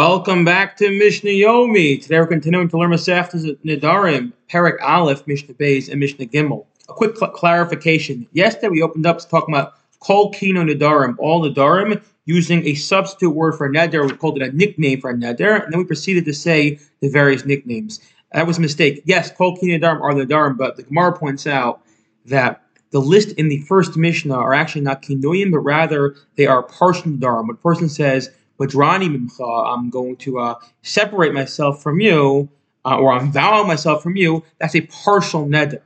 Welcome back to Mishnah Yomi. Today we're continuing to learn Masechtas Nedarim, Perek Aleph, Mishnah Beis, and Mishnah Gimel. A quick cl- clarification. Yesterday we opened up to talking about Kol Kino Nedarim, all Nedarim, using a substitute word for Neder. We called it a nickname for a Neder, and then we proceeded to say the various nicknames. That was a mistake. Yes, Kol Kino Nedarim are Nedarim, but the Gemara points out that the list in the first Mishnah are actually not Kinoyim, but rather they are partial Nedarim. When a person says, Madrani Mimcha, I'm going to uh, separate myself from you, uh, or I'm vowing myself from you, that's a partial neder.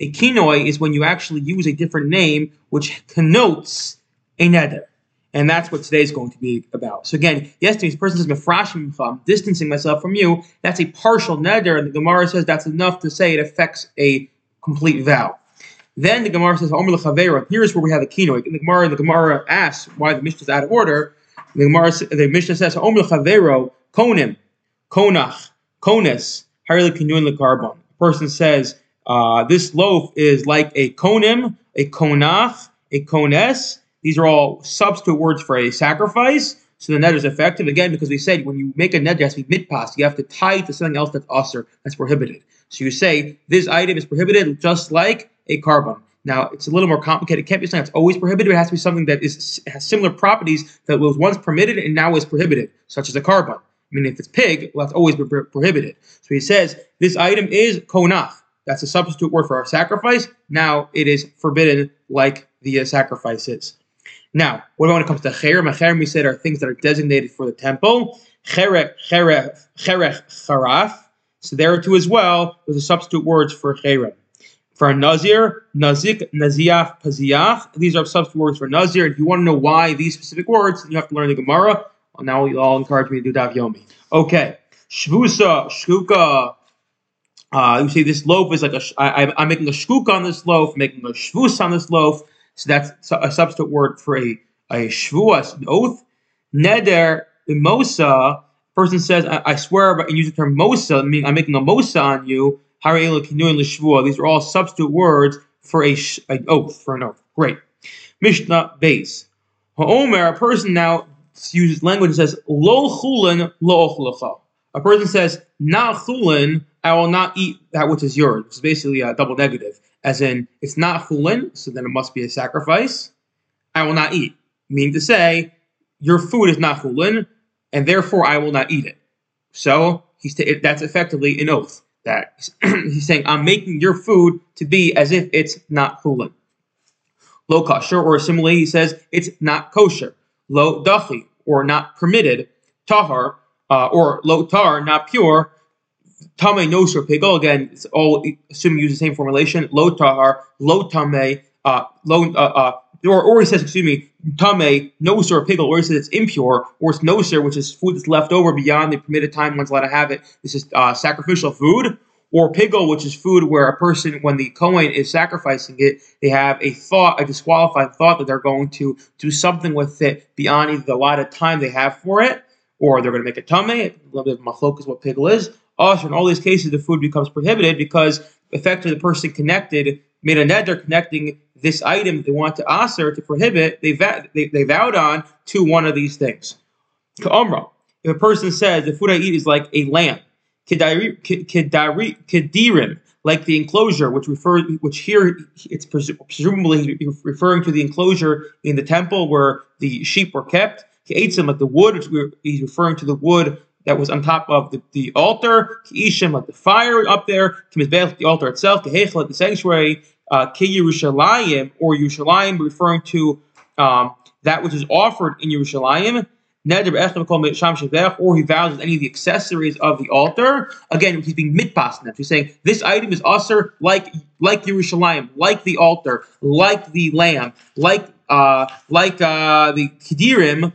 A kinoi is when you actually use a different name which connotes a neder. And that's what today is going to be about. So again, yesterday's person says, Mefrashim I'm distancing myself from you. That's a partial neder, and the Gemara says that's enough to say it affects a complete vow. Then the Gemara says, Here's where we have a kinoi. And the Gemara, the Gemara asks why the Mishnah is out of order. The Gemara, the Mishnah says, "Omer chavero konim, konach, konis, harili kinyun lekorban." A person says, uh, "This loaf is like a konim, a konach, a kones." These are all substitute words for a sacrifice. So the net is effective again because we said when you make a net, it has to be mitpas. You have to tie it to something else that's usher, that's prohibited. So you say this item is prohibited just like a korban. Now, it's a little more complicated. It can't be something that's always prohibited. It has to be something that is has similar properties that was once permitted and now is prohibited, such as a korban. I mean, if it's pig, well, that's always been prohibited. So he says this item is konach. That's a substitute word for our sacrifice. Now it is forbidden, like the uh. Now, what about when it comes to cherem? Cherem, we said, are things that are designated for the temple. Cherech, cherech, cherech, charaf. So there too as well, there's a substitute words for cherem. For a Nazir, Nazik, Naziach, Paziach. These are substitute words for Nazir. If you want to know why these specific words, you have to learn the Gemara. Well, now you all encourage me to do Daf Yomi. Okay. Shvusa, Shkuka. Uh, you see, this loaf is like a. I, I'm making a shkuk on this loaf, making a shvus on this loaf. So that's a substitute word for a, a shvuas, an oath. Neder, mosa. Person says, I, I swear, and use the term mosa, meaning I'm making a mosa on you. These are all substitute words for a an oath, for an oath. Great. Mishnah Beis. Ha'omer, a person now uses language and says, Lo chulin lo ochlecha. A person says, Na chulin, I will not eat that which is yours. It's basically a double negative. As in, it's not chulin, so then it must be a sacrifice. I will not eat. Meaning to say, your food is not chulin, and therefore I will not eat it. So he's t- that's effectively an oath that he's saying, I'm making your food to be as if it's not chulin. Lo kosher, or similarly, he says it's not kosher. Lo dachi, or not permitted. Tahar, uh, or lo tar, not pure. Tame noser pigol, again, it's all assuming use the same formulation. Lo tahar, lo tame, uh, lo, uh, uh, or, or he says, excuse me, tame, noser, or pigel, or he says it's impure, or it's noser, which is food that's left over beyond the permitted time one's allowed to have it. This is uh, sacrificial food. Or pigel, which is food where a person, when the Kohen is sacrificing it, they have a thought, a disqualified thought that they're going to do something with it beyond either the allotted time they have for it, or they're going to make a tame. A little bit of machlokes what pigel is. Also, in all these cases, the food becomes prohibited because effectively the person connected made a neder connecting this item they want to aser to prohibit, they, they, they vowed on to one of these things. Ka'amra. If a person says the food I eat is like a lamb, kedirim, like the enclosure, which refer, which here it's presumably referring to the enclosure in the temple where the sheep were kept. Ke'etzim, like the wood, he's referring to the wood that was on top of the, the altar. Ke'ishim, like the fire up there. Kemizbech, the altar itself. Kehechel, the sanctuary uh, Yerushalayim or Yerushalayim, referring to um, that which is offered in Yerushalayim. Or he vows with any of the accessories of the altar. Again, he's being mitpas He's saying this item is usher like like Yerushalayim, like the altar, like the lamb, like uh, like uh, the Kedirim,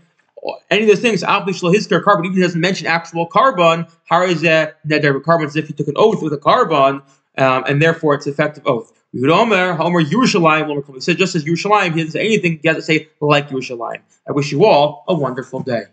any of those things, Hizkir korban, even doesn't mention actual korban, how is that korban as if he took an oath with a korban, um, and therefore it's effective oath. Omer, Homer Yerushalayim, just as Yerushalayim, he doesn't say anything, he has to say like Yerushalayim. I wish you all a wonderful day.